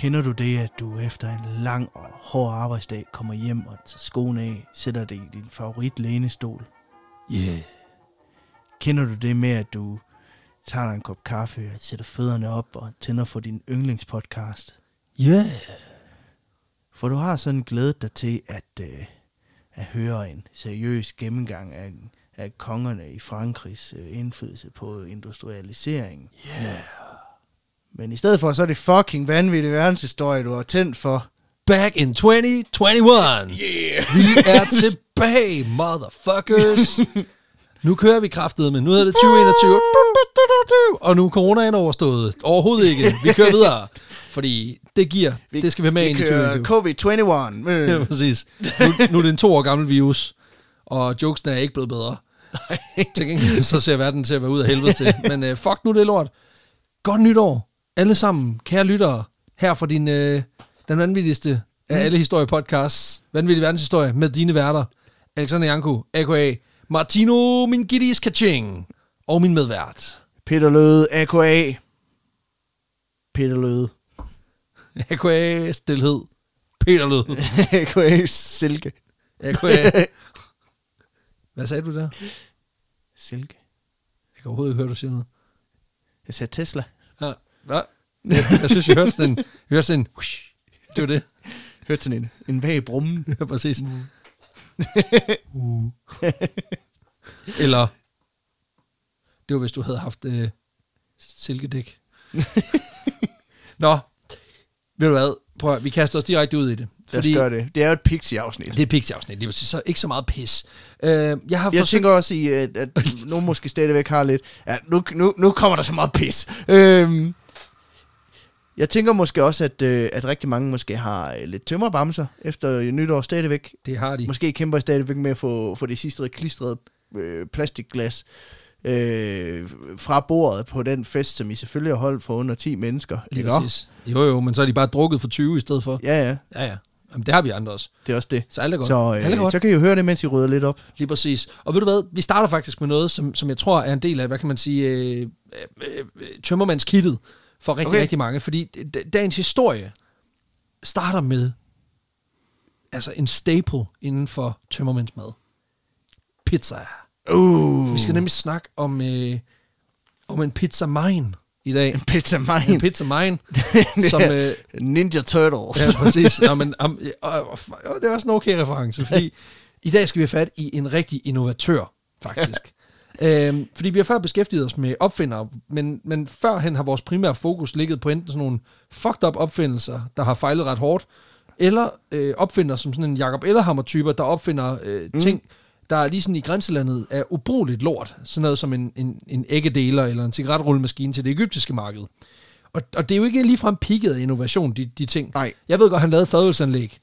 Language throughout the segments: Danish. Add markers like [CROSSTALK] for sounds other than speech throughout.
Kender du det, at du efter en lang og hård arbejdsdag kommer hjem og tager skoene af, sætter dig i din favorit lænestol? Yeah. Kender du det med, at du tager dig en kop kaffe og sætter fødderne op og tænder for din yndlingspodcast? Yeah. For du har sådan glædet dig til at, øh, at høre en seriøs gennemgang af, af kongerne i Frankrigs øh, indflydelse på industrialisering. Yeah. Men i stedet for, så er det fucking vanvittig verdenshistorie, du har tændt for. Back in 2021. Yeah! Vi er tilbage, motherfuckers. [LAUGHS] nu kører vi kraftet, men nu er det 2021. Og nu er coronaen overstået. Overhovedet ikke. Vi kører videre. Fordi det giver, Vi- det skal vi have med Vi ind i kører 2021. COVID-21. [LAUGHS] Ja, præcis. Nu, nu er det en to år gammel virus, og jokesene er ikke blevet bedre. Til gengæld så ser verden til at være ud af helvede til. Men uh, fuck nu det lort. Godt nytår. Alle sammen, kære lyttere, her for din, uh, den vanvittigste af alle historiepodcasts, Vanvittig verdenshistorie, med dine værter, Alexander Janko, a.k.a. Martino Mingidis Kaching, og min medvært, Peter Løde, A.K.A. Peter Løde. a.k.a. Stilhed, Peter Lød, [LAUGHS] A.K.A. Silke. a.k.a. [LAUGHS] Hvad sagde du der? Silke. Jeg kan overhovedet ikke høre, du siger noget. Jeg sagde Tesla. Ja. Jeg, jeg synes, jeg hørte sådan en... Jeg hørte sådan en whoosh. det var det. Hørte sådan en, en vag brummen. [LAUGHS] Ja, præcis. Uh. [LAUGHS] Eller... Det var, hvis du havde haft øh, silkedæk. [LAUGHS] Nå. Ved du hvad? Prøv at, vi kaster os direkte ud i det. Lad os gøre det. Det er jo et Pixie-afsnit. Det er et pixie-afsnit. Det sige, så ikke så meget pis. Øh, jeg har Jeg forsøgt... tænker også i, at, at nogen måske stadigvæk har lidt... Ja, nu, nu, nu kommer der så meget pis. Øhm, jeg tænker måske også, at, øh, at rigtig mange måske har øh, lidt tømmerbamser efter nytår stadigvæk. Det har de. Måske kæmper stadigvæk med at få, få det sidste klistrede øh, plastikglas øh, fra bordet på den fest, som I selvfølgelig har holdt for under 10 mennesker. Lige præcis. Jo, jo, men så er de bare drukket for 20 i stedet for. Ja, ja. Ja, ja. Jamen, det har vi andre også. Det er også det. Så alt er godt. Så, alt er øh, godt. så kan I jo høre det, mens I rydder lidt op. Lige præcis. Og ved du hvad, vi starter faktisk med noget, som, som jeg tror er en del af, hvad kan man sige, øh, øh, øh, tømmermandskittet for rigtig, okay. Rigtig mange. Fordi dagens historie starter med altså en staple inden for tømmermandsmad. Pizza. Uh, Vi skal nemlig snakke om, øh, om en pizza mine i dag. en pizza En mine. pizza mine, [LAUGHS] som... Øh, Ninja Turtles. Ja, præcis. [LAUGHS] Nå, men, um, og, og, og, det er også en okay reference, fordi i dag skal vi have fat i en rigtig innovatør, faktisk. [LAUGHS] øhm, fordi vi har før beskæftiget os med opfindere, men, men førhen har vores primære fokus ligget på enten sådan nogle fucked up opfindelser, der har fejlet ret hårdt, eller øh, opfinder som sådan en Jacob Ellerhammer-typer, der opfinder øh, Mm. ting, der er lige sådan i grænselandet er ubrugeligt lort. Sådan noget som en, en, en æggedeler eller en cigaretrullemaskine til det egyptiske marked. Og, og det er jo ikke ligefrem af innovation, de, de ting. Nej. Jeg ved godt, han lavede fadølsanlæg,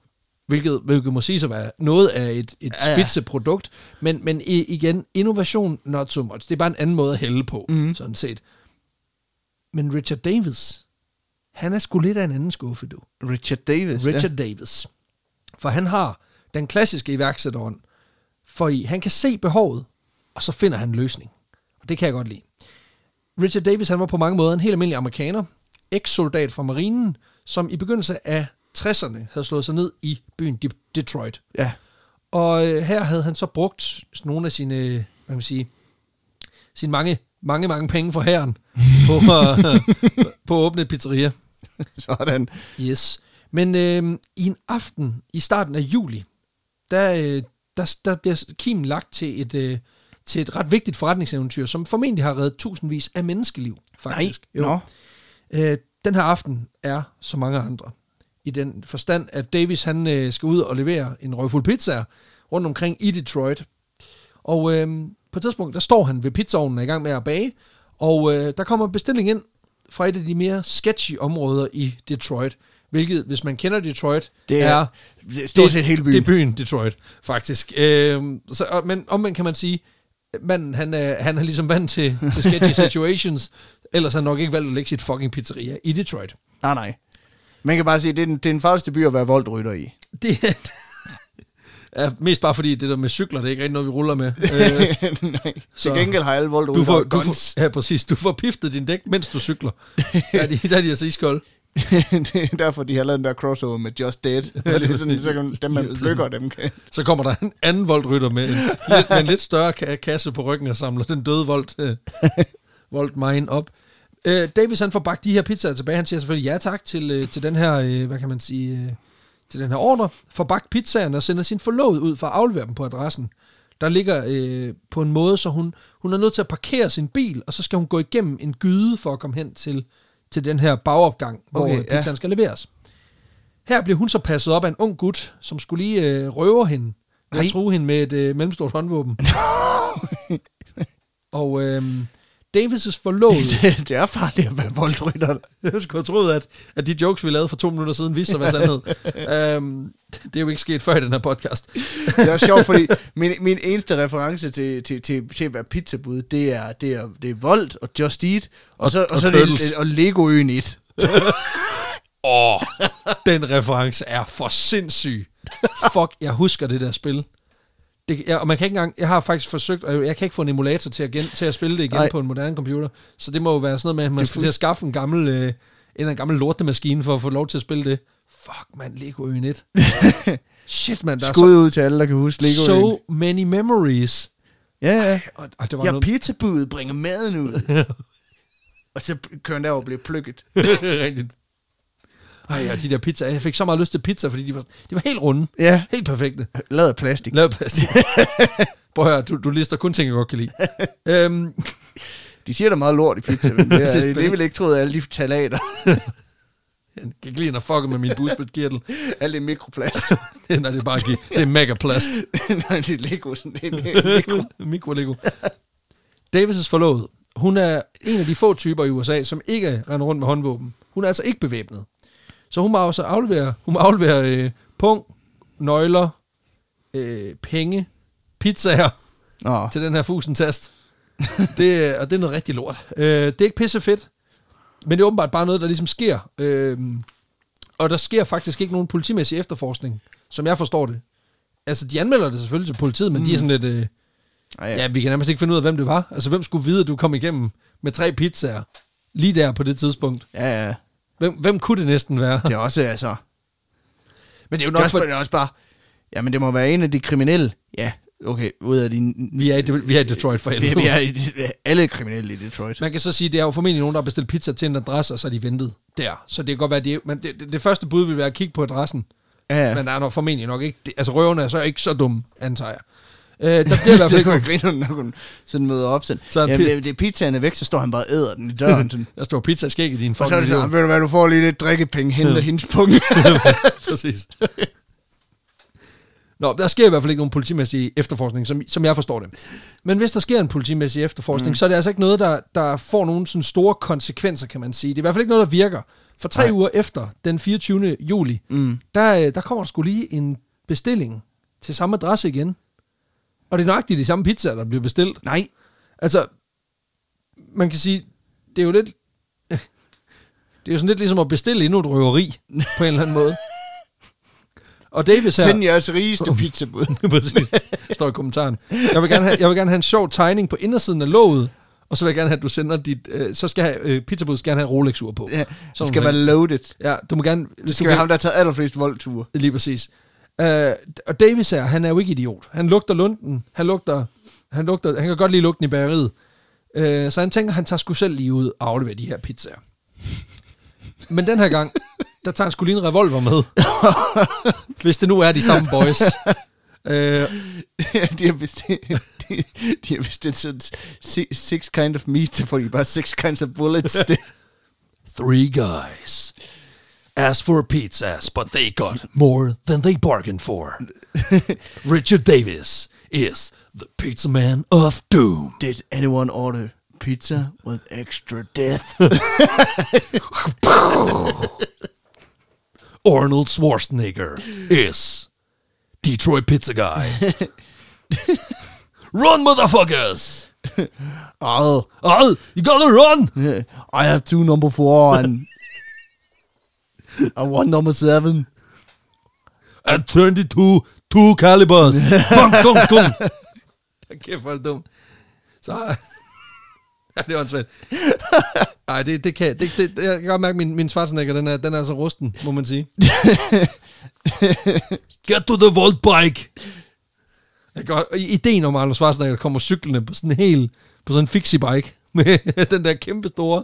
hvilket, hvilket må sige at være noget af et, et Ja, ja. spidseprodukt. Men, men igen, innovation, not so much. Det er bare en anden måde at hælde på, mm. sådan set. Men Richard Davis, han er sgu lidt af en anden skuffe, du. Richard Davis. Richard Davis. For han har den klassiske iværksætterånd, for i, han kan se behovet, og så finder han en løsning. Og det kan jeg godt lide. Richard Davis, han var på mange måder en helt almindelig amerikaner, eks-soldat fra marinen, som i begyndelse af 60'erne havde slået sig ned i byen De- Detroit. Ja. Og øh, her havde han så brugt nogle af sine, hvad kan man sige, sine mange, mange, mange penge for herren på, at, [LAUGHS] på at åbne et pizzeria. Sådan. Yes. Men øh, i en aften i starten af juli, der, øh, der, der bliver kimen lagt til et, øh, til et ret vigtigt forretningseventyr, som formentlig har reddet tusindvis af menneskeliv, faktisk. Nej. Nå. Øh, den her aften er så mange andre. I den forstand, at Davis han øh, skal ud og levere en røgfuld pizza rundt omkring i Detroit. Og øh, på et tidspunkt, der står han ved pizzaovnen er i gang med at bage, og øh, der kommer bestilling ind fra et af de mere sketchy områder i Detroit, hvilket, hvis man kender Detroit, Det er er stort set hele byen. Det er byen Detroit, faktisk. Øh, så, men omvendt kan man sige, manden, han er, han er ligesom vant til, til sketchy [LAUGHS] situations, ellers har han nok ikke valgt at lægge sit fucking pizzeria i Detroit. Nej, nej. Man kan bare sige, at det er den, det er den farligste by at være voldrytter i. Det er, er mest bare fordi det der med cykler, det er ikke rigtig noget, vi ruller med. [LAUGHS] Øh, nej. Til Så- gengæld har alle voldrytter du får, du får, ja, præcis. Du får piftet din dæk, mens du cykler. Der er de, der er de altså iskolde. [LAUGHS] det er derfor, de har lavet den der crossover med Just Dead. [LAUGHS] Det er sådan, så kan dem, man plukker, dem kan... Så kommer der en anden voldrytter med en, lidt, med en lidt større ka- kasse på ryggen og samler den døde voldt, øh, voldt mine op. Øh, Davis han får bagt de her pizzaer tilbage. Han siger selvfølgelig ja tak til, øh, til den her, øh, hvad kan man sige, øh, til den her ordre. Får bagt pizzaerne og sender sin forlovede ud for at aflevere dem på adressen. Der ligger øh, på en måde, så hun, hun er nødt til at parkere sin bil, og så skal hun gå igennem en gyde for at komme hen til, til den her bagopgang, hvor Okay, okay, ja. pizzaen skal leveres. Her bliver hun så passet op af en ung gut, som skulle lige øh, røve hende, at true hende med et øh, mellemstort håndvåben. [LAUGHS] og øh, Davis' forlovede... [LAUGHS] det, det er farligt at være voldrytter. Jeg skulle have troet, at, at de jokes, vi lavede for to minutter siden, viste sig at være sandhed. um, [LAUGHS] det er jo ikke sket før i den her podcast. [LAUGHS] Det er sjovt, fordi min, min eneste reference til, til, til, til at være pizzabud, det er, det er, det er Volt og Just Eat, og, Og- så, og, og så det, og Lego Øen 1. Åh, oh, den reference er for sindssyg. Fuck, jeg husker det der spil. Det, jeg, og man kan ikke engang, jeg har faktisk forsøgt, og jeg kan ikke få en emulator til at, gen, til at spille det igen Nej. På en moderne computer. Så det må jo være sådan noget med, at man skal til at skaffe en gammel, øh, en anden gammel lortemaskine for at få lov til at spille det. Fuck, man, Lego Øen 1. [LAUGHS] Shit, man, der er Skud ud til alle, der kan huske Lego så, Øen. so many memories. Ja, ja. Og, og det var Ja, noget, pizzabudet bringer maden ud. [LAUGHS] og så kører han derover og bliver plukket. [LAUGHS] Rigtigt. Ej, ja, de der pizzaer. Jeg fik så meget lyst til pizza, fordi de var, de var helt runde. Ja, Helt perfekte. lavet af plastik. Lavet af plastik. [LAUGHS] Prøv at høre, du, du lister kun ting, jeg godt kan lide. [LAUGHS] øhm, De siger, der er meget lort i pizza, men det [LAUGHS] er, det vel ikke troet alle de talater. jeg kan ikke lide, når fucker med min busbødkirtel. Alt det mikroplast. Nej, det er bare ikke. Det er mega plast. Nej, det er Lego. Sådan, det det er mikro. Mikrolego. Davis' forlovet. Hun er en af de få typer i USA, som ikke render rundt med håndvåben. Hun er altså ikke bevæbnet. Så hun må også aflevere, hun må aflevere øh, pung, nøgler, øh, penge, pizzaer Nå, til den her fusentast. det, og det er noget rigtig lort. Øh, det er ikke pisse fedt, men det er åbenbart bare noget, der ligesom sker. Øh, og der sker faktisk ikke nogen politimæssig efterforskning, som jeg forstår det. Altså, de anmelder det selvfølgelig til politiet, men mm. de er sådan lidt... Øh, Ej, ja, vi kan nærmest ikke finde ud af, hvem det var. Altså, hvem skulle vide, at du kom igennem med tre pizzaer lige der på det tidspunkt? ja, ja. Hvem, hvem kunne det næsten være? Det er også, altså... Men det er jo Det er nok også, for... det er også bare... Ja, men det må være en af de kriminelle. Ja, okay, ud af de... Vi er, i, vi er i Detroit for Vi, helvede. vi er i, alle er kriminelle i Detroit. Man kan så sige, det er jo formentlig nogen, der har bestilt pizza til en adresse, og så har de ventet der. Så det kan godt være, de, men det, det, det første bud vil være at kigge på adressen. Ja. Men der er nok formentlig nok ikke... Det, altså røverne er så ikke så dumme, antager jeg. Øh, der bliver i [LAUGHS] hvert fald ikke... kunne jeg grine, når hun sådan møder op. Sådan. Så Jamen, det, det er pizzaen er væk, så står han bare og æder den i døren. [LAUGHS] Sådan. Der står pizza i skægget, din Og så er fucking det ved du hvad, du får lige lidt drikkepenge, hente hendes punkt. [LAUGHS] Præcis. Nå, der sker i hvert fald ikke nogen politimæssig efterforskning, som, som jeg forstår det. Men hvis der sker en politimæssig efterforskning, mm. så er det altså ikke noget, der, der får nogen sådan store konsekvenser, kan man sige. Det er i hvert fald ikke noget, der virker. For tre Nej. uger efter, den 24. juli, Mm. der, øh, der kommer der skulle lige en bestilling til samme adresse igen. Og det er nøjagtigt de samme pizzaer, der bliver bestilt. Nej. Altså, man kan sige, det er jo lidt... [LAUGHS] Det er jo sådan lidt ligesom at bestille endnu et røveri, på en eller anden måde. Og Davis her... Send jeres rigeste [LAUGHS] pizzabud. Præcis. [LAUGHS] Står i kommentaren. Jeg vil, gerne have, jeg vil gerne have en sjov tegning på indersiden af låget, og så vil jeg gerne have, at du sender dit... Øh, så skal have, øh, pizzabud skal gerne have Rolex-ur på. Ja, det skal være loaded. Ja, du må gerne... Det skal være ham, der har taget allerflest voldture. Lige præcis. Uh, og Davis her, han er jo ikke idiot. Han lugter lunden. Han lugter... Han, lugter, han kan godt lide lugten i bageriet. Uh, så han tænker, han tager sgu selv lige ud og afleverer de her pizzaer. Men den her gang, [LAUGHS] der tager han sgu lige en revolver med. [LAUGHS] Hvis det nu er de samme boys. Uh, [LAUGHS] de har bestilt, de, de har bestilt sådan six, kind of meat, så får de bare six kinds of bullets. Det, Three guys asked for pizzas, but they got more than they bargained for. [LAUGHS] Richard Davis is the pizza man of doom. did anyone order pizza with extra death? [LAUGHS] Arnold Schwarzenegger is Detroit Pizza Guy. [LAUGHS] run, motherfuckers! oh, Oh, you gotta run! I have two number four and, [LAUGHS] and one number seven. And 22 two calibers. Bum, dum, dum. Kæft, hvor er det dumt. Så, [LAUGHS] Ja, det er åndssvagt. [LAUGHS] Nej, det, det kan det, det, jeg kan godt mærke, at min, min Schwarzenegger, den er, den er altså rusten, må man sige. Get to the Volt Bike! Jeg kan, ideen om Arnold Schwarzenegger, der kommer cyklende på sådan en hel, på sådan en fixie bike, med den der kæmpe store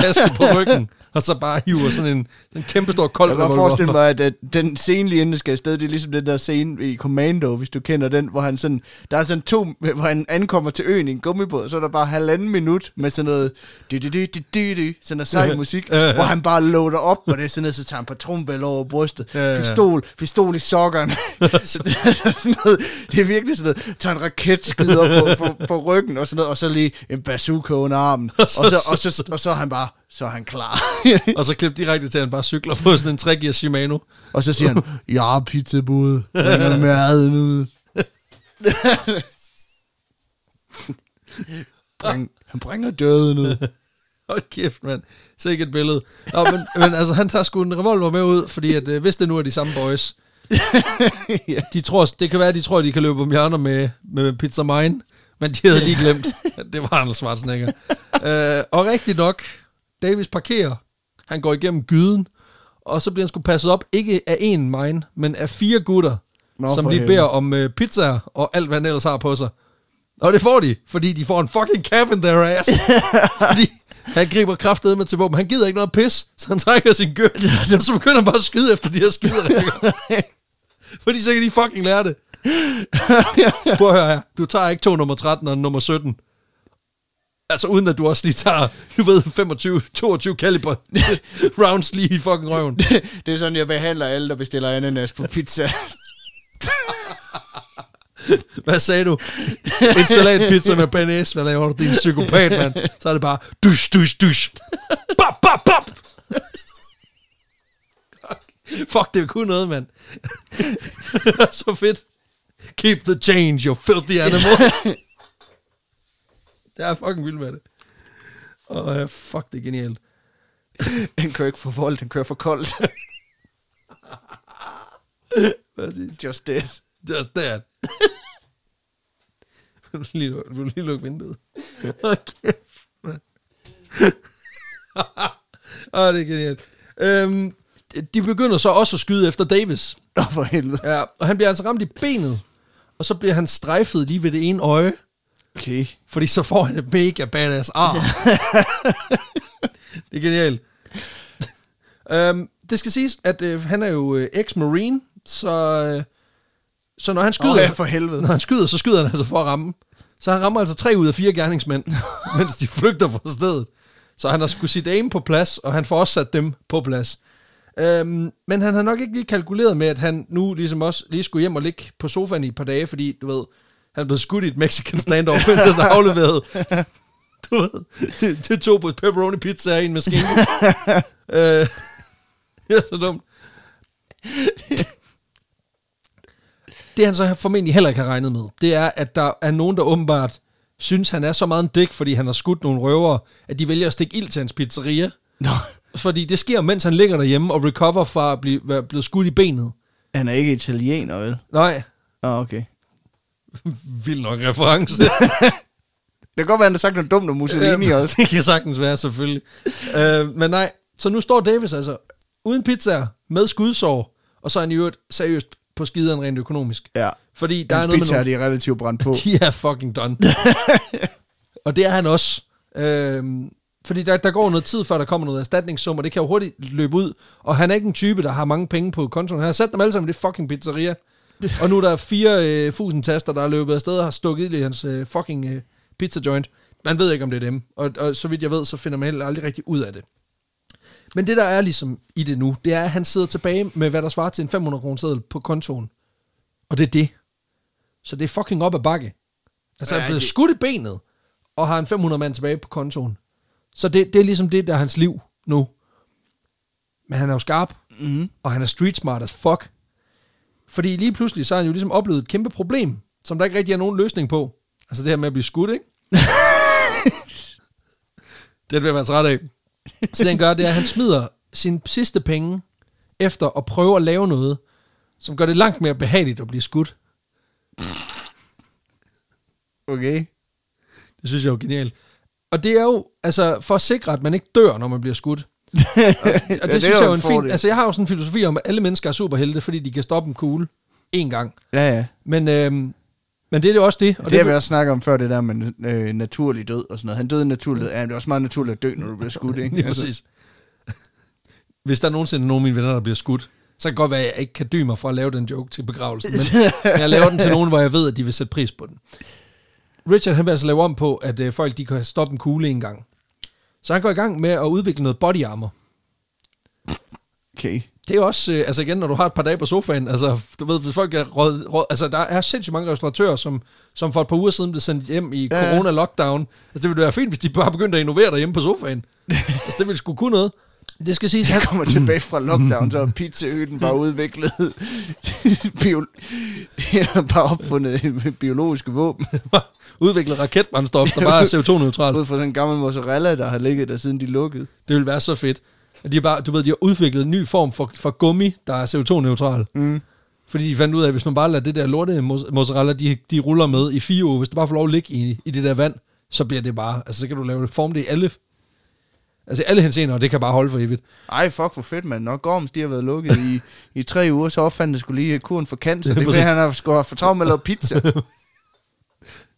taske på ryggen, og så bare hiver sådan en, en kæmpe stor kold Jeg kan forestille mig, at, at den scene lige inden skal afsted, det er ligesom den der scene i Commando, hvis du kender den, hvor han sådan, der er sådan to, hvor han ankommer til øen i en gummibåd, så er der bare halvanden minut med sådan noget, dy, dy, dy, dy, dy, dy, sådan noget sej musik, Ja, ja. hvor han bare loader op, og det er sådan noget, så tager han patronbæl over brystet, Ja, ja. pistol, pistol i sokkerne, [LAUGHS] så det, er sådan noget, det er virkelig sådan noget, tager en raketskyder på, på, på ryggen, og sådan noget, og så lige en bazooka under armen, [LAUGHS] og så, og så, og så er han bare, så er han klar. [LAUGHS] Og så klip direkte til, at han bare cykler på sådan en 3 Shimano. Og så siger han, har pizzabud. Den er maden ud. [LAUGHS] Bring, han bringer døden ud. [LAUGHS] Hold kæft, mand. Sikke et billede. Nå, men, men altså, han tager sgu en revolver med ud, fordi at, øh, hvis det nu er de samme boys, ja. de tror, det kan være, at de tror, at de kan løbe om hjørner med, med Pizza Mine, men de havde lige glemt, at det var Arnold Schwarzenegger. øh, og rigtig nok, Davis parkerer, han går igennem gyden, og så bliver han sgu passet op, ikke af en mine, men af fire gutter, Nå, som lige beder om øh, pizzaer og alt, hvad han ellers har på sig. Og det får de, fordi de får en fucking cap in their ass. [LAUGHS] fordi han griber kraftedet med til våben. Han gider ikke noget pis, så han trækker sin gørt, og så begynder han bare at skyde efter de her skiderækker. [LAUGHS] fordi så kan de fucking lære det. Prøv at høre her. Du tager ikke to nummer 13 og nummer 17. Altså uden at du også lige tager, du ved, 25, 22 kaliber [LAUGHS] rounds lige i fucking røven. Det er sådan, jeg behandler alle, der bestiller ananas på pizza. [LAUGHS] Hvad sagde du? En salatpizza med banæs, hvad laver du? Det er en psykopat, mand. Så er det bare, dusch, dusch, dusch. Bap, bap, bap. [LAUGHS] Fuck, det er kun noget, mand. Så fedt. Keep the change, you filthy animal. Det er fucking vildt med det. Og uh, fuck, det er genialt. [LAUGHS] Han kører ikke for voldt, han kører for koldt. [LAUGHS] Præcis. Just this. Just that. [LAUGHS] vil du lige, vil du lige lukke vinduet? Okay. Åh, det er genialt. Øhm, de begynder så også at skyde efter Davis. Nå, for helvede. Ja, og han bliver altså ramt i benet, og så bliver han strejfet lige ved det ene øje, Okay. fordi så får han et mega badass arm. [LAUGHS] det er genialt. øhm, det skal siges, at øh, han er jo øh, ex-marine, så, øh, så når han skyder, Åh, ja, for helvede. når han skyder, så skyder han altså for at ramme. Så han rammer altså tre ud af fire gerningsmænd, [LAUGHS] mens de flygter fra stedet. Så han har skulle sit aim på plads, og han får også sat dem på plads. Øhm, men han har nok ikke lige kalkuleret med, at han nu ligesom også lige skulle hjem og ligge på sofaen i et par dage, fordi du ved, han blevet skudt i et Mexican standoff, [LAUGHS] mens han har afleveret du ved, til, til to på pepperoni pizza og en med skinke. [LAUGHS] øh, det er så dumt. Det han så formentlig heller ikke har regnet med, det er, at der er nogen, der åbenbart synes, han er så meget en dæk, fordi han har skudt nogle røvere, at de vælger at stikke ild til hans pizzeria. Nå, Fordi det sker, mens han ligger derhjemme og recover fra at blive være blevet skudt i benet. han er ikke italiener, vel? Nej, Nå, okay. [LAUGHS] vild nok reference. [LAUGHS] Det kan godt være, han har sagt noget dumt om Mussolini Ja, også. [LAUGHS] Det kan sagtens være, selvfølgelig. øh, men nej, så nu står Davis altså uden pizzaer, med skudsår, og så er han i øvrigt seriøst på skideren rent økonomisk. Ja. Fordi der Hans er noget med pizzaer, nogle... de er relativt brændt på. De er fucking done. og det er han også. Øhm, fordi der, der går noget tid, før der kommer noget erstatningssum, og det kan jo hurtigt løbe ud. Og han er ikke en type, der har mange penge på kontoen. Han har sat dem alle sammen i det fucking pizzeria. Og nu er der fire øh, fusentaster, der er løbet afsted og har stukket ild i hans øh, fucking øh, pizza joint. Man ved ikke, om det er dem. Og, og så vidt jeg ved, så finder man heller aldrig rigtig ud af det. Men det, der er ligesom i det nu, det er, at han sidder tilbage med, hvad der svarer til en 500 kroner seddel på kontoen. Og det er det. Så det er fucking op ad bakke. Altså, Ja, han er blevet det- skudt i benet, og har en 500 mand tilbage på kontoen. Så det, det er ligesom det, der er hans liv nu. Men han er jo skarp, Mm. og han er street smart as fuck. Fordi lige pludselig, så har han jo ligesom oplevet et kæmpe problem, som der ikke rigtig er nogen løsning på. Altså det her med at blive skudt, ikke? [LAUGHS] det bliver man træt af. Så det han gør, det er, at han smider sin sidste penge efter at prøve at lave noget, som gør det langt mere behageligt at blive skudt. Okay. Det synes jeg er jo genialt. Og det er jo altså for at sikre, at man ikke dør, når man bliver skudt. Og, og det, Ja, ja, det det er synes jeg er en en fin... fordel. Altså, jeg har jo sådan en filosofi om, at alle mennesker er superhelte, fordi de kan stoppe en kugle én gang. Ja, ja. Men, øhm, men det er jo også det. Og Og det har vi også snakket om før, det der med øh, naturlig død og sådan noget. Han døde naturligt. Ja, men det er også meget naturligt at dø, når du bliver skudt, ikke? Lige præcis. Hvis der er nogensinde nogen af mine venner, der bliver skudt, så kan det godt være, at jeg ikke kan dy mig for at lave den joke til begravelsen. Men [LAUGHS] jeg laver den til nogen, hvor jeg ved, at de vil sætte pris på den. Richard han vil altså lave om på, at øh, folk de kan stoppe en kugle en gang. Så han går i gang med at udvikle noget body armor. Okay. Det er også, øh, altså igen, når du har et par dage på sofaen, altså du ved, hvis folk er råd, råd, altså der er sindssygt mange restauratører, som, som for et par uger siden blev sendt hjem i Ja, corona-lockdown. Altså det ville være fint, hvis de bare begyndte at innovere derhjemme på sofaen. [LAUGHS] altså det ville sgu kunne noget. Det skal siges, han, kommer tilbage fra lockdown, så er pizzahytten bare udviklet bio... Bare opfundet et biologiske våben udviklet raketbrændstof, der bare er CO2-neutralt. ud fra sådan en gammel mozzarella, der har ligget der siden de lukkede. Det ville være så fedt. At de har bare, du ved, de har udviklet en ny form for, for gummi, der er CO2-neutral. Mm. Fordi de fandt ud af, at hvis man bare lader det der lorte mozzarella, de, de ruller med i fire uger, hvis det bare får lov at ligge i, i det der vand, så bliver det bare, altså så kan du lave det, forme det i alle, altså alle henseender, og det kan bare holde for evigt. Ej, fuck hvor fedt, mand. Når Gorms, de har været lukket i, i tre uger, så opfandt det skulle lige kuren for cancer. Det er, [LAUGHS] han har sgu haft for travlt med at lave pizza. [LAUGHS]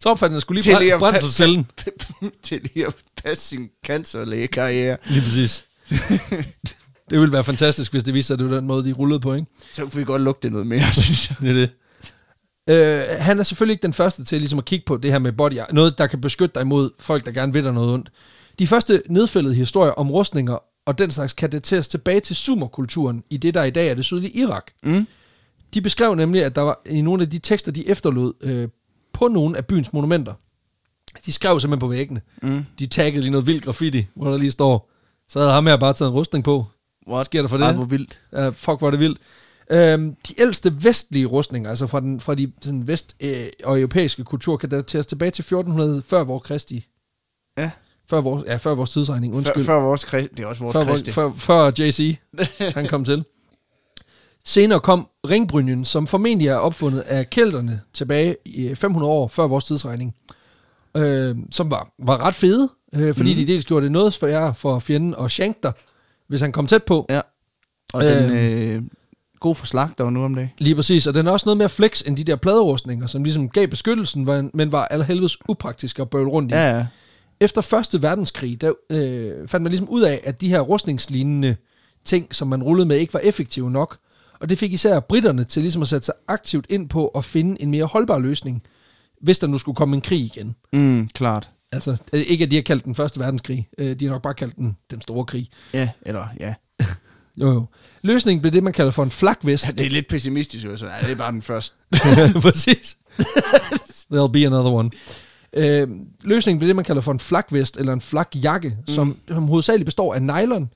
Så opfandt den skulle lige brænde, brænde sig cellen. [LAUGHS] til lige at passe sin cancerlægekarriere. Lige præcis. det ville være fantastisk, hvis det viste sig, at det var den måde, de rullede på, ikke? Så kunne vi godt lugte noget mere, synes jeg. Det er det. Øh, han er selvfølgelig ikke den første til ligesom at kigge på det her med body noget, der kan beskytte dig imod folk, der gerne vil dig noget ondt. De første nedfældede historier om rustninger og den slags kan dateres tilbage til sumerkulturen i det, der i dag er det sydlige Irak. Mm. De beskrev nemlig, at der var i nogle af de tekster, de efterlod øh, på nogle af byens monumenter. De skrev simpelthen på væggene. Mm. De taggede lige noget vild graffiti, hvor der lige står, så havde ham her bare taget en rustning på. Hvad sker der for det? Ej, hvor vildt. Uh, fuck, hvor er det vildt. Øhm, de ældste vestlige rustninger, altså fra, den, fra de sådan vest- øh, og europæiske kultur, kan dateres tilbage til 1400 før vores Kristi. Før vores, ja, før vores tidsregning, Før, undskyld. før vores krist, det er også vores før, kristne. før, før JC, han kom til. Senere kom ringbrynjen, som formentlig er opfundet af kelterne tilbage i 500 år før vores tidsregning, øh, som var, var ret fede, øh, fordi mm. de dels gjorde det noget sværere for fjenden at shank dig, hvis han kom tæt på. Ja. Og den øh, god for slagter nu om dagen. Lige præcis, og den er også noget mere flex end de der pladerustninger, som ligesom gav beskyttelsen, men var allerhelvedes upraktisk at bøvle rundt i. Ja, ja. Efter Første Verdenskrig, der øh, fandt man ligesom ud af, at de her rustningslignende ting, som man rullede med, ikke var effektive nok. Og det fik især britterne til ligesom at sætte sig aktivt ind på at finde en mere holdbar løsning, hvis der nu skulle komme en krig igen. Mm, klart. Altså, øh, ikke at de har kaldt den Første Verdenskrig, øh, de har nok bare kaldt den den store krig. Ja, eller ja. [LAUGHS] Jo, jo. Løsningen blev det, man kalder for en flakvest. ja det er lidt pessimistisk, jo, så ja, det er bare den første. [LAUGHS] Præcis. [LAUGHS] There'll be another one. Øh, løsningen bliver det, man kalder for en flakvest, eller en flakjakke, mm. som, som hovedsageligt består af nylon,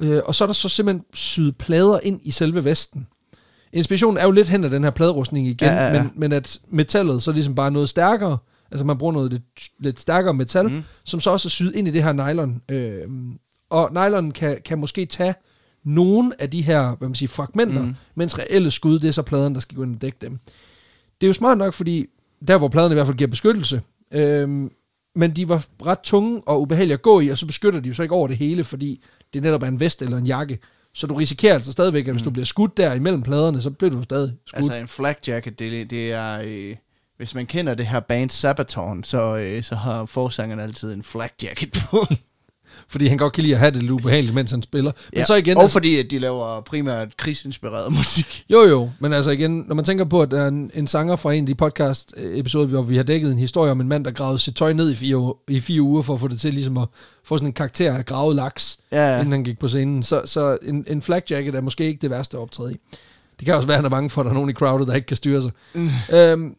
øh, og så er der så simpelthen syet plader ind i selve vesten. Inspirationen er jo lidt hen af den her pladerustning igen, Ja, ja, ja. Men, men at metallet så er ligesom bare noget stærkere, altså man bruger noget lidt, lidt stærkere metal, mm. som så også er syet ind i det her nylon. Øh, og nylon kan, kan måske tage nogle af de her hvad man siger, fragmenter, mm. mens reelle skud, det er så pladerne, der skal gå ind og dække dem. Det er jo smart nok, fordi der, hvor pladerne i hvert fald giver beskyttelse, øhm, men de var ret tunge og ubehagelige at gå i, og så beskytter de jo så ikke over det hele, fordi det netop er en vest eller en jakke. Så du risikerer altså stadigvæk, at hvis du bliver skudt der imellem pladerne, så bliver du stadig skudt. Altså en flak jacket, det, det er... Øh, hvis man kender det her band Sabaton, så, øh, så har forsangeren altid en flak jacket på. Fordi han godt kan lide at have det lidt ubehageligt, mens han spiller. Men ja. så igen, og altså, fordi at de laver primært krigsinspireret [LAUGHS] musik. jo jo, men altså igen, når man tænker på, at der er en, en sanger fra en af de podcast-episoder, hvor vi har dækket en historie om en mand, der gravede sit tøj ned i fire, i fire uger, for at få det til ligesom at få sådan en karakter af gravet laks, Ja, ja. inden han gik på scenen. Så, så en, en flak jacket er måske ikke det værste at optræde i. Det kan også være, at han er bange for, at der er nogen i crowdet, der ikke kan styre sig. Mm. Øhm,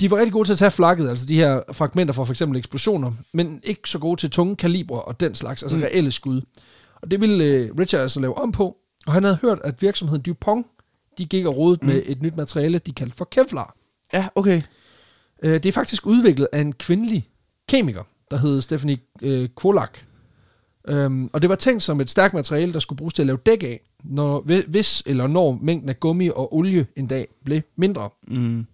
de var rigtig gode til at tage flakket, altså de her fragmenter fra for eksempel eksplosioner, men ikke så gode til tunge kalibre og den slags, altså mm. reelle skud. Og det ville øh, Richard altså lave om på, og han havde hørt, at virksomheden Dupont, de gik og rodede mm. med et nyt materiale, de kaldte for Kevlar. Ja, okay. Øh, det er faktisk udviklet af en kvindelig kemiker, der hed Stephanie øh, Kolak. Øhm, og det var tænkt som et stærkt materiale, der skulle bruges til at lave dæk af, når, hvis eller når mængden af gummi og olie en dag blev mindre. Mm.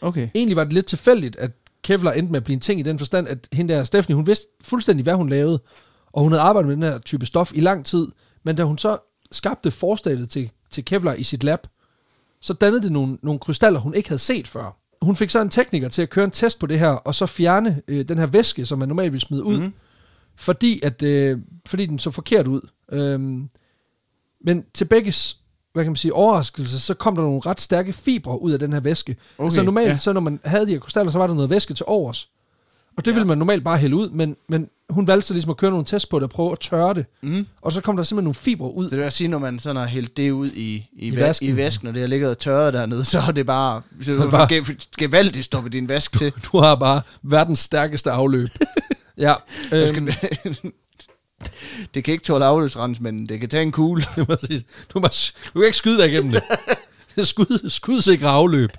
Okay. Egentlig var det lidt tilfældigt, at Kevlar endte med at blive en ting i den forstand, at hende der Stephanie, hun vidste fuldstændig, hvad hun lavede, og hun havde arbejdet med den her type stof i lang tid, men da hun så skabte forstadiet til, til Kevlar i sit lab, så dannede det nogle, nogle krystaller, hun ikke havde set før. Hun fik så en tekniker til at køre en test på det her, og så fjerne øh, den her væske, som man normalt vil smide ud, mm. fordi, at, øh, fordi den så forkert ud. Øhm, men til begges hvad kan man sige, overraskelse, så kom der nogle ret stærke fibre ud af den her væske. Okay, altså normalt, ja. så når man havde de her krystaller, så var der noget væske til overs. Og det ja. ville man normalt bare hælde ud, men, men hun valgte så ligesom at køre nogle test på det og prøve at tørre det. Mm. Og så kom der simpelthen nogle fibre ud. Det vil sige, når man sådan har hældt det ud i, i, I, væsken. i væsken, og det har ligget og tørret dernede, så er det bare, så det bare gevaldigt stoppet din vask du, til. Du har bare verdens stærkeste afløb. [LAUGHS] ja. Øhm, det kan ikke tåle afløbsrens, men det kan tage en kugle. [LAUGHS] du, du, du kan ikke skyde dig igennem det. [LAUGHS] Skud, skudsikre afløb.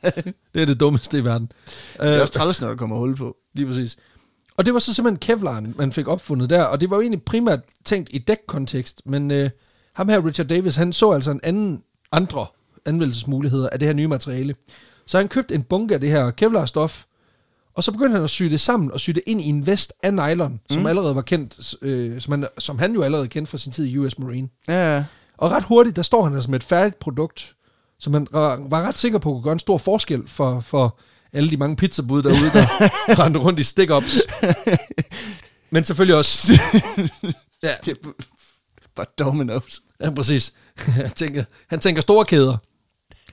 Det er det dummeste i verden. Det er også træls, når der kommer hul på. Lige præcis. Og det var så simpelthen Kevlar, man fik opfundet der, og det var jo egentlig primært tænkt i dækkontekst, men øh, ham her, Richard Davis, han så altså en anden, andre anvendelsesmuligheder af det her nye materiale. Så han købte en bunke af det her Kevlar-stof, og så begyndte han at sy det sammen og sy det ind i en vest af nylon, mm. som allerede var kendt, øh, som, han, som han jo allerede kendte fra sin tid i US Marine. Ja, ja. Og ret hurtigt, der står han altså med et færdigt produkt, som han var ret sikker på kunne gøre en stor forskel for, for alle de mange pizzabud derude, der [LAUGHS] rendte rundt i stick-ups. Men selvfølgelig også... [LAUGHS] ja. Det er bare Domino's. Ja, præcis. [LAUGHS] Han tænker, han tænker store kæder.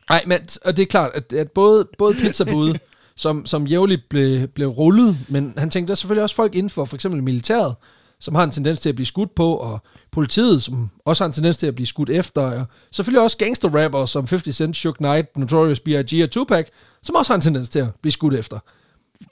Nej, men og det er klart, at, at både, både pizzabud, som, som jævligt blev, blev rullet, men han tænkte, der er selvfølgelig også folk inden for for eksempel militæret, som har en tendens til at blive skudt på, og politiet, som også har en tendens til at blive skudt efter, og selvfølgelig også gangster-rapper som 50 Cent, Shook Knight, Notorious B.I.G. og Tupac, som også har en tendens til at blive skudt efter.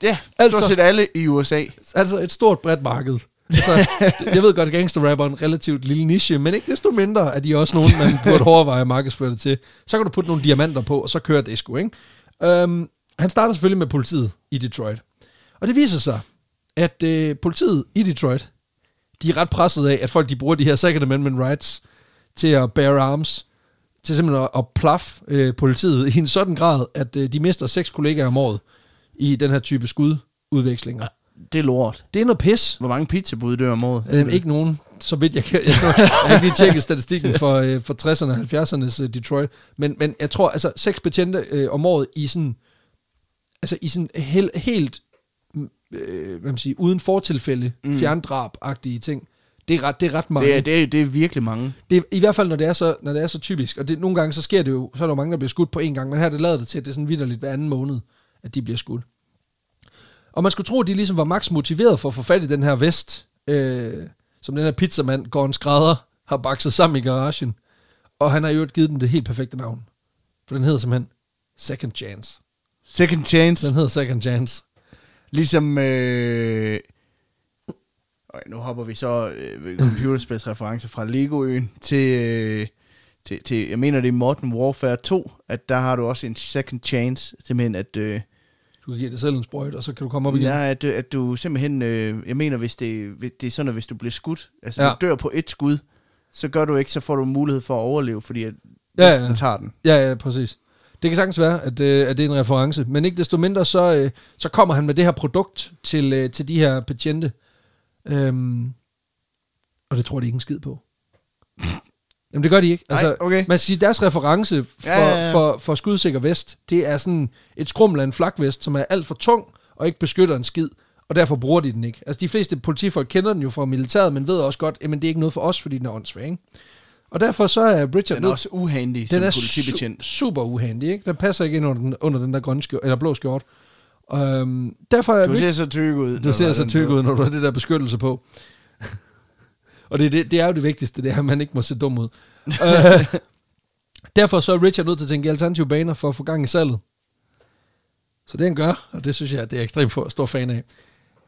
Ja, altså, stort set alle i USA. Altså et stort bredt marked. Altså, jeg ved godt, at gangster-rapper er en relativt lille niche, men ikke desto mindre er de også nogen, man burde overveje at markedsføre det til. Så kan du putte nogle diamanter på, og så kører det sgu, ikke? Um, han starter selvfølgelig med politiet i Detroit. Og det viser sig, at øh, politiet i Detroit, de er ret presset af, at folk de bruger de her Second Amendment rights til at bear arms, til simpelthen at, at plaffe øh, politiet i en sådan grad, at øh, de mister seks kollegaer om året i den her type skududvekslinger. Det er lort. Det er noget pis. Hvor mange pizzabud dør om året? Øhm, ikke nogen, så vidt jeg kan. Jeg, jeg har ikke lige tjekket statistikken for, øh, for 60'erne og 70'ernes øh, Detroit. Men, men jeg tror, altså seks betjente øh, om året i sådan, altså i sådan helt, helt øh, hvad man siger, uden fortilfælde, mm. fjerndrab-agtige ting. Det er ret, det er ret mange. Det er, det, er, det er virkelig mange. Det er, I hvert fald, når det er så, når det er så typisk. Og det, nogle gange, så sker det jo, så er der mange, der bliver skudt på en gang. Men her det lader det til, at det er sådan vidderligt hver anden måned, at de bliver skudt. Og man skulle tro, at de ligesom var maks motiveret for at få fat i den her vest, øh, som den her pizzamand, Gordon Skrædder, har bakset sammen i garagen. Og han har jo givet den det helt perfekte navn. For den hedder simpelthen Second Chance. Second Chance? Den hedder Second Chance. Ligesom... Øh, okay, nu hopper vi så øh, computerspilsreferencer fra Legoøen til, øh, til, til... Jeg mener, det er Modern Warfare 2, at der har du også en second chance, simpelthen at... Øh, du kan give dig selv en sprøjt, og så kan du komme op igen. Ja, at, at du simpelthen... Øh, jeg mener, hvis det, det er sådan, at hvis du bliver skudt, altså ja. du dør på et skud, så gør du ikke, så får du mulighed for at overleve, fordi at ja, ja. tager den. Ja, ja, præcis. Det kan sagtens være, at, øh, at det er en reference, men ikke desto mindre, så, øh, så kommer han med det her produkt til, øh, til de her patiente. Øhm, og det tror de ikke en skid på. Jamen det gør de ikke. Altså, Nej, okay. Man skal sige, deres reference for, ja, ja, ja. for, for skudsikker vest, det er sådan et skrummel af en flakvest, som er alt for tung og ikke beskytter en skid, og derfor bruger de den ikke. Altså de fleste politifolk kender den jo fra militæret, men ved også godt, at det er ikke noget for os, fordi den er åndssvag. Ikke? Og derfor så er Richard... Den er også uhandy den som er politibetjent. Su- super uhandy, ikke? Den passer ikke ind under den, under den der grønne skjort, eller blå skjort. Um, derfor er du ser så tyk ud. Du ser så tyk ud, når du har det der beskyttelse på. [LAUGHS] og det, det, det er jo det vigtigste, det er, at man ikke må se dum ud. uh, [LAUGHS] derfor så er Richard nødt til at tænke alternative baner for at få gang i salget. Så det han gør, og det synes jeg, det er ekstremt stor fan af,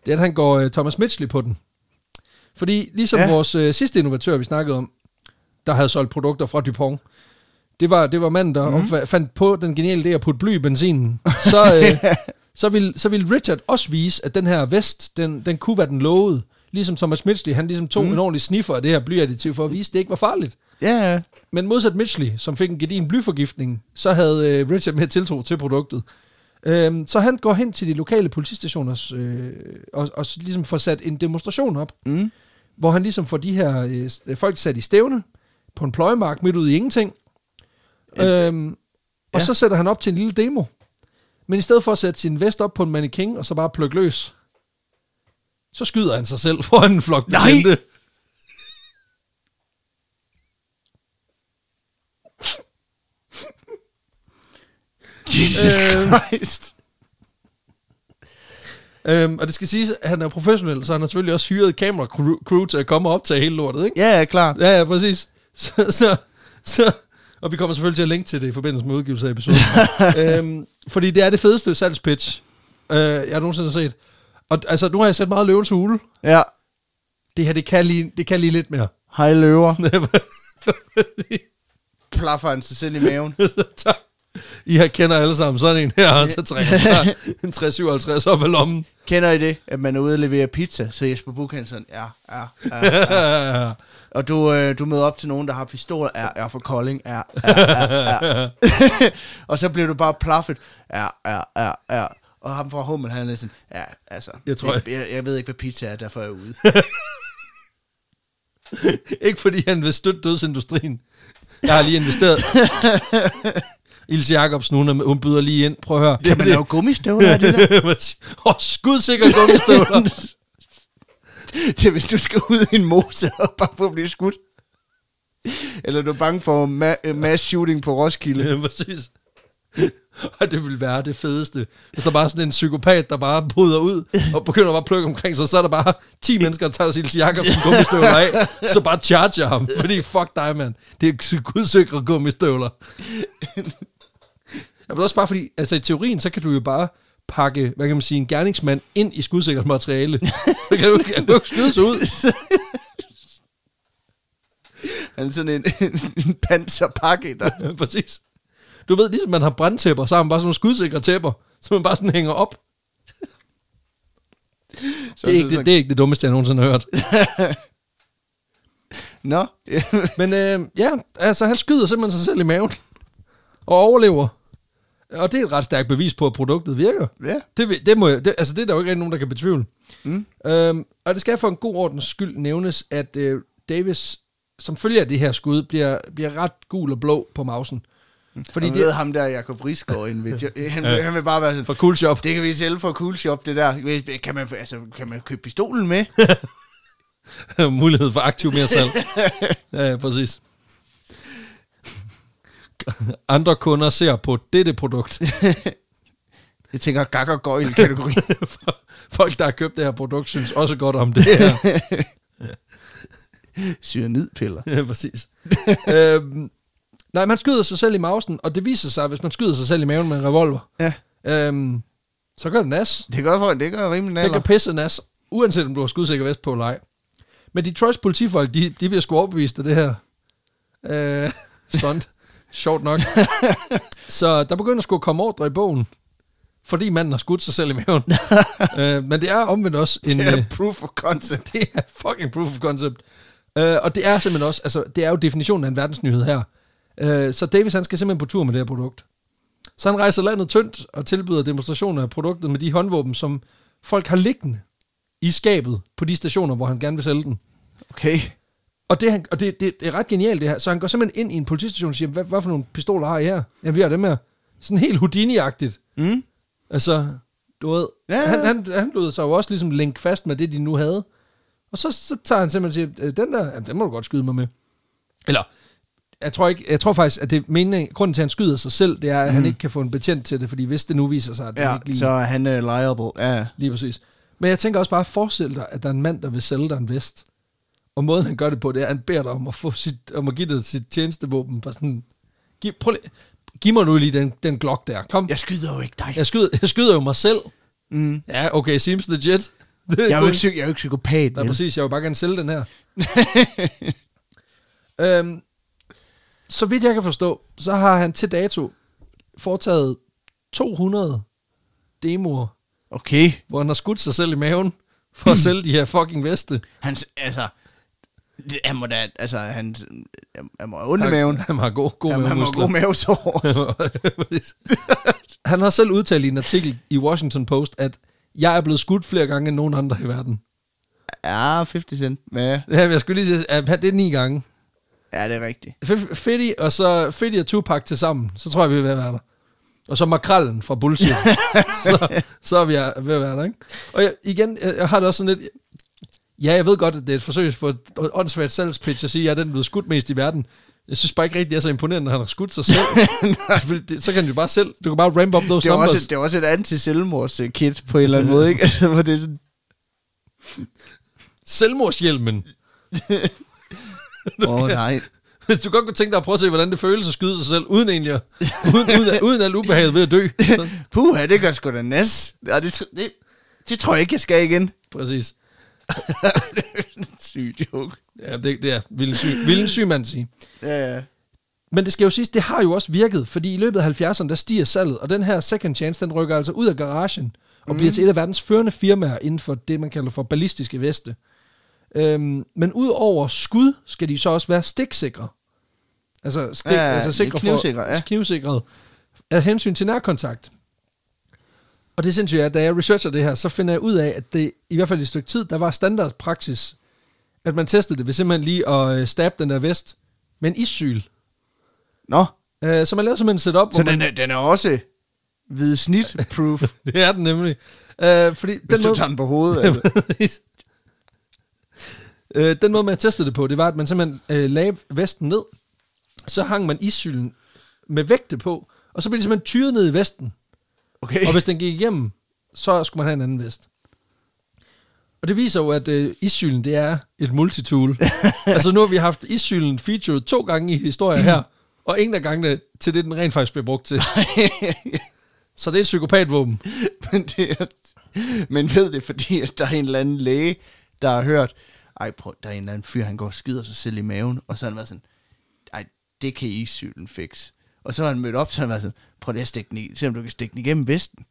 det er, at han går uh, Thomas Mitchell på den. Fordi ligesom ja. vores uh, sidste innovatør, vi snakkede om, der havde solgt produkter fra Dupont. Det var, det var manden, der mm. fandt på den geniale idé at putte bly i benzinen. Så, [LAUGHS] øh, så, ville, så ville Richard også vise, at den her vest, den, den kunne være den lovede. Ligesom Thomas Mitchley, han ligesom tog mm. en ordentlig sniffer af det her blyadditiv for at vise, at det ikke var farligt. Ja, ja. Men modsat Mitchley, som fik en gedin blyforgiftning, så havde øh, Richard mere tiltro til produktet. Øhm, så han går hen til de lokale politistationer øh, og, og ligesom får sat en demonstration op, Mm. hvor han ligesom får de her øh, folk sat i stævne på en pløjemark midt ude i ingenting. Øhm, og ja. så sætter han op til en lille demo. Men i stedet for at sætte sin vest op på en mannequin og så bare plukke løs, så skyder han sig selv [LAUGHS] foran en flok Nej! betjente. Jesus Øhm. Christ. Øhm, og det skal siges, at han er professionel, så han har selvfølgelig også hyret et kamera crew, crew til at komme og optage hele lortet, ikke? Ja, ja, klart. Ja, ja, præcis. Så, så, så, og vi kommer selvfølgelig til at linke til det i forbindelse med udgivelse af episoden. [LAUGHS] øhm, fordi det er det fedeste salgspitch, øh, jeg nogensinde har set. Og altså, nu har jeg set meget løvens hule. Ja. Det her, det kan lige, det kan lige lidt mere. Hej løver. [LAUGHS] Plaffer han sig selv i maven. [LAUGHS] I her kender alle sammen sådan en her, og så trækker han bare en 357 op af lommen. Kender I det, at man er ude og levere pizza, så Jesper Buch han sådan, ja, ja, ja, ja. Og du, øh, du møder op til nogen, der har pistol, ja, ja, for Kolding, ja, ja, ja, ja. og så bliver du bare plaffet, ja, ja, ja, ja. Og ham fra Hummel, han er sådan, ja, altså, Jeg tror, jeg, jeg, jeg ved ikke, hvad pizza er, derfor er jeg ude. [LAUGHS] Ikke fordi han vil støtte dødsindustrien. Jeg har lige investeret. [LAUGHS] Ilse Jacobsen, hun, er, hun byder lige ind. Prøv at høre. Kan man [LAUGHS] lave gummistøvler af det der? Åh, oh, skudsikker gummistøvler til hvis du skal ud i en mose og bare for at blive skudt. Eller du er bange for ma- øh, mass shooting på Roskilde. ja, præcis. Og det vil være det fedeste. Hvis der bare er sådan en psykopat, der bare bryder ud og begynder bare at plukke omkring sig, så er der bare 10 mennesker, der tager Ilse Jacobsen gummistøvler af, så bare charger ham. Fordi fuck dig, mand. Det er gudsikre gummistøvler. Ja, men også bare fordi, altså i teorien, så kan du jo bare pakke, hvad kan man sige, en gerningsmand ind i skudsikkert materiale. [LAUGHS] Så kan du, kan du ikke skyde sig ud. [LAUGHS] Han er sådan en, en, en panserpakke, der... Ja, præcis. Du ved, ligesom man har brandtæpper, så har man bare sådan nogle skudsikre tæpper, som man bare sådan hænger op. [LAUGHS] Så, Det er, ikke, det, det er ikke det dummeste, jeg nogensinde har hørt. Nå, Men øh, ja, altså han skyder simpelthen sig selv i maven. Og overlever. Og det er et ret stærkt bevis på, at produktet virker. ja. Det, vil- det, må, jeg- det, altså det er der jo ikke rigtig nogen, der kan betvivle. Mm. Øhm, og det skal for en god ordens skyld nævnes, at øh, Davis, som følger af det her skud, bliver, bliver ret gul og blå på mausen. Fordi Fordi det ved ham der, Jacob Risgaard, inde ved, [LAUGHS] han, ja. han vil bare være sådan, for cool shop. det kan vi sælge for Cool Shop, det der. Kan man, altså, kan man købe pistolen med? [LAUGHS] Mulighed for aktiv mere salg. [LAUGHS] ja, ja, præcis. [LAUGHS] Andre kunder ser på dette produkt. [LAUGHS] Jeg tænker, gak og gøjl kategori. [LAUGHS] Folk, der har købt det her produkt, synes også godt om det her. Cyanidpiller. ja, præcis. øhm, nej, man skyder sig selv i mausen, og det viser sig, hvis man skyder sig selv i maven med en revolver, Ja, øhm, så gør det nas. det gør, for, det gør rimelig Det naller. kan pisse nas, uanset om du har skudsikker vest på eller ej. Men Detroits politifolk, de, de bliver sgu overbevist af det her øh, stunt. Sjovt nok. [LAUGHS] Så der begynder sgu at komme ordre i bogen, fordi manden har skudt sig selv i maven. [LAUGHS] øh, men det er omvendt også en... Det er øh, proof of concept. [LAUGHS] det er fucking proof of concept. Øh, og det er simpelthen også, altså det er jo definitionen af en verdensnyhed her. Øh, så Davis han skal simpelthen på tur med det her produkt. Så han rejser landet tyndt og tilbyder demonstrationer af produktet med de håndvåben, som folk har liggende i skabet på de stationer, hvor han gerne vil sælge den. Okay. Og, det, han, og det, det, det er ret genialt det her. Så han går simpelthen ind i en politistation og siger, hvad, hvad for nogle pistoler har I her? Ja, vi har dem her. Sådan helt Houdini-agtigt. Mm. Altså, du ved, Ja, han, han, han lod sig jo også ligesom link fast med det, de nu havde. Og så, så tager han simpelthen og siger, "Øh, den der, ja, den må du godt skyde mig med. Eller, jeg tror, ikke, jeg tror faktisk, at det er meningen, grunden til, at han skyder sig selv, det er, at mm. han ikke kan få en betjent til det, fordi hvis det nu viser sig, at det Ja, ikke lige, så er han uh, liable. Ja. lige præcis. Men jeg tænker også bare, forestil dig, at der er en mand, der vil sælge dig en vest. Og måden, han gør det på, det er, at han beder dig om at, få sit, om at give dig sit tjenestevåben. Bare sådan, giv, prøv lige, giv mig nu lige den, den glok der. Kom, Jeg skyder jo ikke dig. jeg skyder, jeg skyder jo mig selv. Mm. Ja, okay, seems legit. [LAUGHS] Det Jeg er jo ikke, jeg er jo ikke psykopat. Nej, vel? præcis, jeg vil bare gerne sælge den her. [LAUGHS] øhm, så vidt jeg kan forstå, så har han til dato foretaget 200 demoer, Okay. hvor han har skudt sig selv i maven for at [CLEARS THROAT] sælge de her fucking veste. Hans, altså... Det, han må da... Altså, han, han må have ondt i maven. Han har god, god Han, han må have god mavesår. [LAUGHS] [LAUGHS] han har selv udtalt i en artikel i Washington Post, at jeg er blevet skudt flere gange end nogen andre i verden. Ja, 50 cent. Ja, Ja, jeg skulle lige sige, at det er ni gange. ja det er rigtigt. F- Fetty og så Fetty og Tupac til sammen, så tror jeg, vi er ved at være der. Og så makrallen fra Bullshit. [LAUGHS] så, så er vi ved at være der, ikke? Og jeg, igen, jeg, jeg har det også sådan lidt... Ja, jeg ved godt, at det er et forsøg på et åndssvagt salgspitch at sige, at jeg er den, er blevet skudt mest i verden. Jeg synes bare ikke rigtigt, det er så imponerende, når han har skudt sig selv. [LAUGHS] Så kan jo bare selv... Du kan bare ramp up those Det er, numbers. også, det er også et anti-selvmords-kit på en eller anden måde, ikke? [LAUGHS] Altså, hvor det er sådan, Selvmordshjelmen. åh oh, nej. [LAUGHS] Hvis du godt kunne tænke dig at prøve at se, hvordan det føles at skyde sig selv, uden egentlig at, uden, uden, uden alt ubehaget ved at dø. Puha, det gør sgu da næs. Ja, det, det, det tror jeg ikke, jeg skal igen. præcis. [LAUGHS] Syg joke. Ja, det, det er vil en, syg, vil en syg mand sige. Ja, ja. Men det skal jo siges, det har jo også virket, fordi i løbet af 70'erne, der stiger salget, og den her second chance, den rykker altså ud af garagen, og mm. bliver til et af verdens førende firmaer inden for det, man kalder for ballistiske veste. Øhm, men ud over skud, skal de så også være stiksikre. Altså, stik, Ja, altså sikre knivsikre, for, ja. knivsikret af hensyn til nærkontakt. Og det sindssygt er, at da jeg researcher det her, så finder jeg ud af, at det i hvert fald i et stykke tid, der var standardpraksis, at man testede det ved simpelthen lige at øh, stabbe den der vest med en issyl. Nå, Øh, så man laver simpelthen et setup, så hvor man, den er, den er også hvid snit-proof, [LAUGHS] det er den nemlig. Øh, fordi hvis den du måde, tager den på hovedet. [LAUGHS] Altså. øh, den måde, man testede det på, det var, at man simpelthen øh, lagde vesten ned, så hang man issylen med vægte på, og så blev det simpelthen tyret ned i vesten. Okay. Og hvis den gik igennem, så skulle man have en anden vest. Og det viser jo, at øh, issylen, det er et multitool. [LAUGHS] altså nu har vi haft issylen featured to gange i historien her, [LAUGHS] og ingen af gangene til det, den rent faktisk bliver brugt til. Så det er et psykopatvåben. [LAUGHS] men, det er, men ved det, fordi at der er en eller anden læge, der har hørt, ej, prøv, der er en eller anden fyr, han går og skyder sig selv i maven, og så har han været sådan, ej, det kan issylen fix. Og så har han mødt op, så han været sådan, prøv lige at stikke den i, se om du kan stikke den igennem vesten.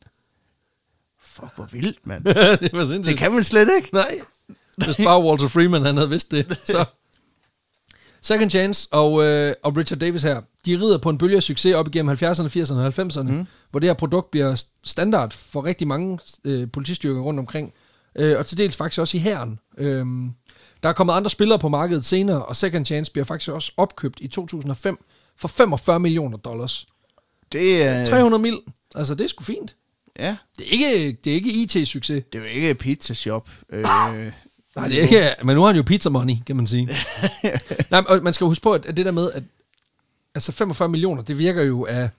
Fuck, hvor vildt, mand. [LAUGHS] det var sindssygt. Det kan man slet ikke. Nej. Hvis bare Walter Freeman han havde vidst det, [LAUGHS] så... Second Chance og, øh, og Richard Davis her, de rider på en bølge af succes op igennem 70'erne, 80'erne og 90'erne, mm. hvor det her produkt bliver standard for rigtig mange øh, politistyrker rundt omkring, øh, og til dels faktisk også i hæren. Øh, der er kommet andre spillere på markedet senere, og Second Chance bliver faktisk også opkøbt i 2005 for 45 millioner dollars. Det er, 300 mil, altså det er sgu fint. ja, Det er ikke, det er ikke IT-succes. det er jo ikke pizza shop. Øh, Nej, det er ikke, men nu har han jo pizza money, kan man sige. [LAUGHS] Nej, og man skal jo huske på, at det der med, at altså 45 millioner, det virker jo af...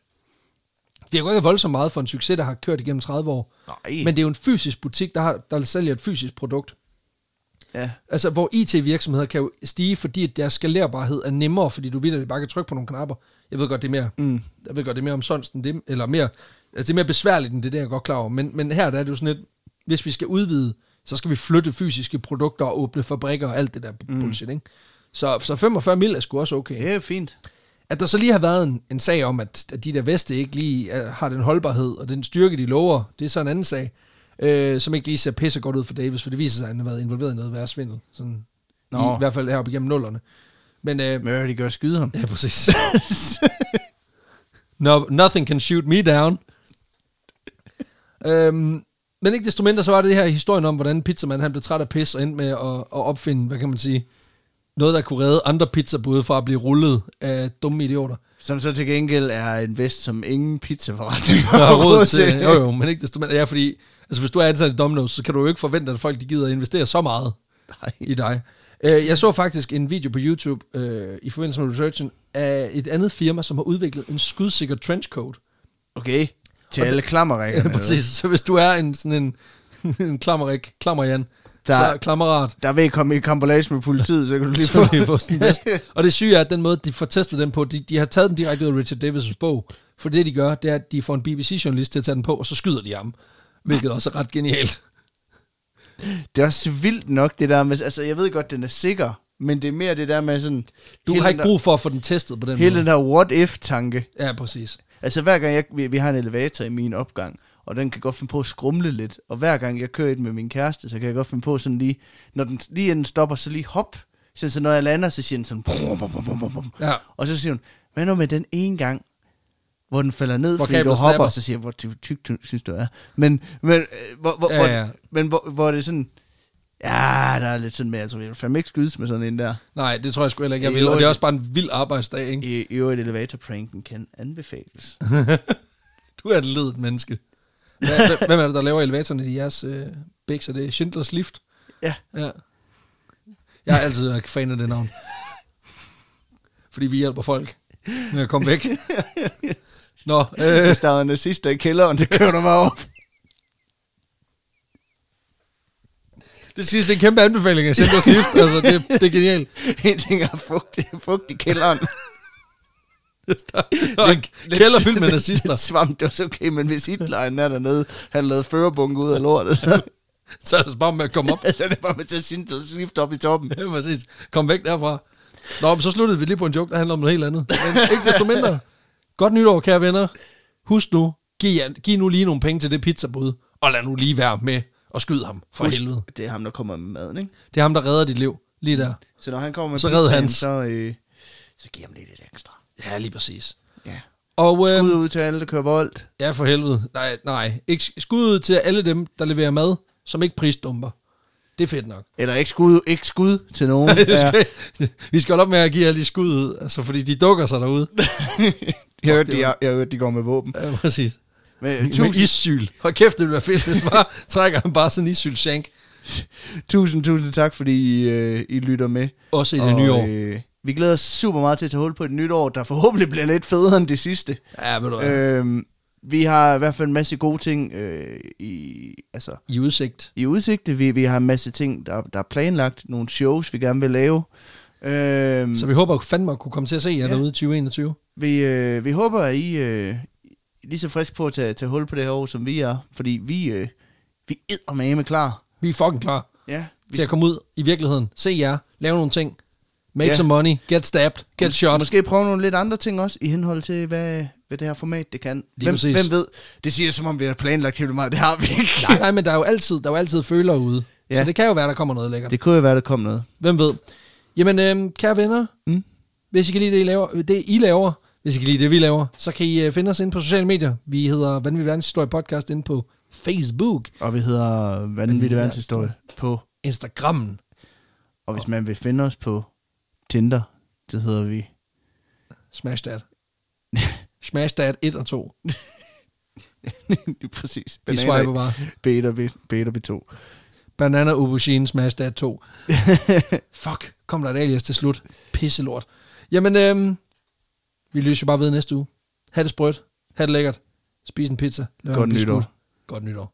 Det er jo ikke voldsomt meget for en succes, der har kørt igennem 30 år. Nej. Men det er jo en fysisk butik, der, har, der sælger et fysisk produkt. Ja. Altså, hvor IT-virksomheder kan jo stige, fordi deres skalerbarhed er nemmere, fordi du ved, at bare kan trykke på nogle knapper. Jeg ved godt, det er mere, mm. jeg ved godt, det er mere omsonst end det, eller mere, altså det er mere besværligt end det, der er jeg godt klar over. Men, men her der er det jo sådan lidt, hvis vi skal udvide, så skal vi flytte fysiske produkter og åbne fabrikker og alt det der mm. bullshit, ikke? Så, så 45 mil er sgu også okay. Det er fint. At der så lige har været en, en sag om, at, at de der veste ikke lige uh, har den holdbarhed og den styrke, de lover, det er så en anden sag, øh, som ikke lige ser pisse godt ud for Davis, for det viser sig, at han har været involveret i noget værre svindel, sådan, i, Nå. i hvert fald heroppe igennem nullerne. Men, øh, hvad vil de gøre skyde ham? ja, præcis. [LAUGHS] no, nothing can shoot me down. øhm, men ikke desto mindre, så var det det her historien om, hvordan pizzamanden han blev træt af pis og endte med at, at opfinde, hvad kan man sige, noget, der kunne redde andre pizzabude fra at blive rullet af dumme idioter. Som så til gengæld er en vest, som ingen pizzaforretning [LAUGHS] har råd til. Jo, jo, men ikke desto mindre. Ja, fordi altså, hvis du er ansat i Domino's, så kan du jo ikke forvente, at folk de gider at investere så meget Nej. i dig. Øh, Jeg så faktisk en video på YouTube øh, i forbindelse med researchen af et andet firma, som har udviklet en skudsikker trenchcoat. Okay. Til Og alle klammerrækkerne. [LAUGHS] Ja, præcis. Så hvis du er en sådan en, [LAUGHS] en klammerik, klammerjan, Der- så kammerat, Der vil komme i kampolage med politiet, så kan du lige [LAUGHS] få... I få sådan. Og det syge er, at den måde, de får testet den på, de, de har taget den direkte ud af Richard Davis' bog. For det, de gør, det er, at de får en BBC-journalist til at tage den på, og så skyder de ham. Hvilket også er ret genialt. Det er også vildt nok, det der med... Altså, jeg ved godt, den er sikker, men det er mere det der med sådan... Du hele har ikke brug for at få den testet på den Hele måde. den der what-if-tanke. Ja, præcis. Altså hver gang jeg, vi, vi har en elevator i min opgang, og den kan godt finde på at skrumle lidt, og hver gang jeg kører i den med min kæreste, så kan jeg godt finde på sådan lige, når den lige inden den stopper, så lige hop. Så, så når jeg lander, så siger den sådan, brum, brum, brum, brum, brum. Ja. og så siger hun, hvad nu med den ene gang, hvor den falder ned, Hvor fordi du hopper, snapper. så siger jeg, hvor ty- tyk du synes, du er. Men, men, øh, hvor, hvor, Ja, hvor, ja. men hvor, hvor det er sådan, ja, der er lidt sådan med, altså, jeg vil fandme ikke skydes med sådan en der. Nej, det tror jeg sgu heller ikke, jeg vil. Og det er også bare en vild arbejdsdag, ikke? I, i øvrigt elevator-pranken kan anbefales. [LAUGHS] Du er et ledet menneske. Hvad- Hvem er det, der laver elevatoren i jeres øh, bæks? Er det Schindlers Lift? Ja. ja. Jeg har altid været fan af det navn. Fordi vi hjælper folk med at komme væk. [LAUGHS] Nå, øh, Hvis der er nazister i kælderen, så kører du mig op. det sidste er en kæmpe anbefaling af Schindlers Lift. Altså, det, det er genialt. [LAUGHS] En ting er fugt, fugt i kælderen. [LAUGHS] En kælder fyldt med nazister. Lidt svamp, det var så okay, men hvis Hitler er dernede, han lavede førerbunke ud af lortet, så, [LAUGHS] Så er det bare med at komme op. så er det bare med at sinde skift op i toppen. Ja, præcis. Kom væk derfra. Nå, men så sluttede vi lige på en joke, der handler om noget helt andet. Men ikke desto mindre. Godt nytår, kære venner. Husk nu, giv, giv nu lige nogle penge til det pizzabud, og lad nu lige være med og skyde ham for Husk, helvede. Det er ham, der kommer med maden, ikke? Det er ham, der redder dit liv. Lige der. Så når han kommer med Så pizzaen, hans. så, øh, så giver ham lidt et ekstra. Ja, lige præcis. Ja. Og øh, Skud ud til alle, der kører voldt. ja, for helvede. Nej, nej. Ikke skud ud til alle dem, der leverer mad, som ikke prisdumper. Det er fedt nok. Eller ikke skud, ikke skud til nogen. [LAUGHS] Ja. vi skal holde op med at give alle de skud ud, altså, fordi de dukker sig derude. [LAUGHS] Jeg hørte, de, var- jeg hørte, de går med våben. Ja, præcis. Men, Med tusind, issyl. Hold kæft, det ville være fedt, hvis bare [LAUGHS] trækker han bare sådan en issyl shank. tusind, tusind tak, fordi I, øh, I lytter med. Også i det nye år. Øh, vi glæder os super meget til at tage hul på et nyt år, der forhåbentlig bliver lidt federe end det sidste. Ja, ved du hvad. Øhm, vi har i hvert fald en masse gode ting øh, i, altså, I udsigt. i udsigt. Vi, vi har en masse ting, der, der er planlagt. Nogle shows, vi gerne vil lave. Øhm, Så vi håber fandme at kunne komme til at se jer Ja. derude i 2021. Vi, øh, vi håber, at I øh, lige så friske på at tage, tage hul på det her år, som vi er. Fordi vi, øh, vi er med klar. Vi er fucking klar Ja, vi til at komme ud i virkeligheden. Se jer. Lave nogle ting. Make Ja. some money. Get stabbed. Get shot. Måske prøve nogle lidt andre ting også, i henhold til, hvad, hvad det her format det kan. Lige Hvem, præcis. hvem ved? Det siger det, som om vi har planlagt helt meget. Det har vi ikke. Nej, nej, men der er jo altid, der er jo altid følere ude. Ja. Så det kan jo være, der kommer noget lækkert. Det kunne jo være, der kom noget. Hvem ved? Jamen, øhm, kære venner, Mm. hvis I kan lide det, I laver, det, I laver, hvis I kan lide det, vi laver, så kan I øh, finde os inde på sociale medier. Vi hedder Vanvittig Verdenshistorie Podcast inde på Facebook, Og vi hedder Vanvittig Verdenshistorie på. Instagrammen, Og hvis man vil finde os på Tinder, så hedder vi... Smash That. [LAUGHS] Smash That 1 og 2. [LAUGHS] Lige præcis. Vi swiper bare. Beta, beta, beta, beta 2. Banana Aubergine Smash That [LAUGHS] 2. Fuck, kom der et alias til slut. Pisselort. Jamen, øhm, vi lyser jo bare ved næste uge. Ha' det sprødt. Ha' det lækkert. Spis en pizza. Godt nytår. Godt nytår.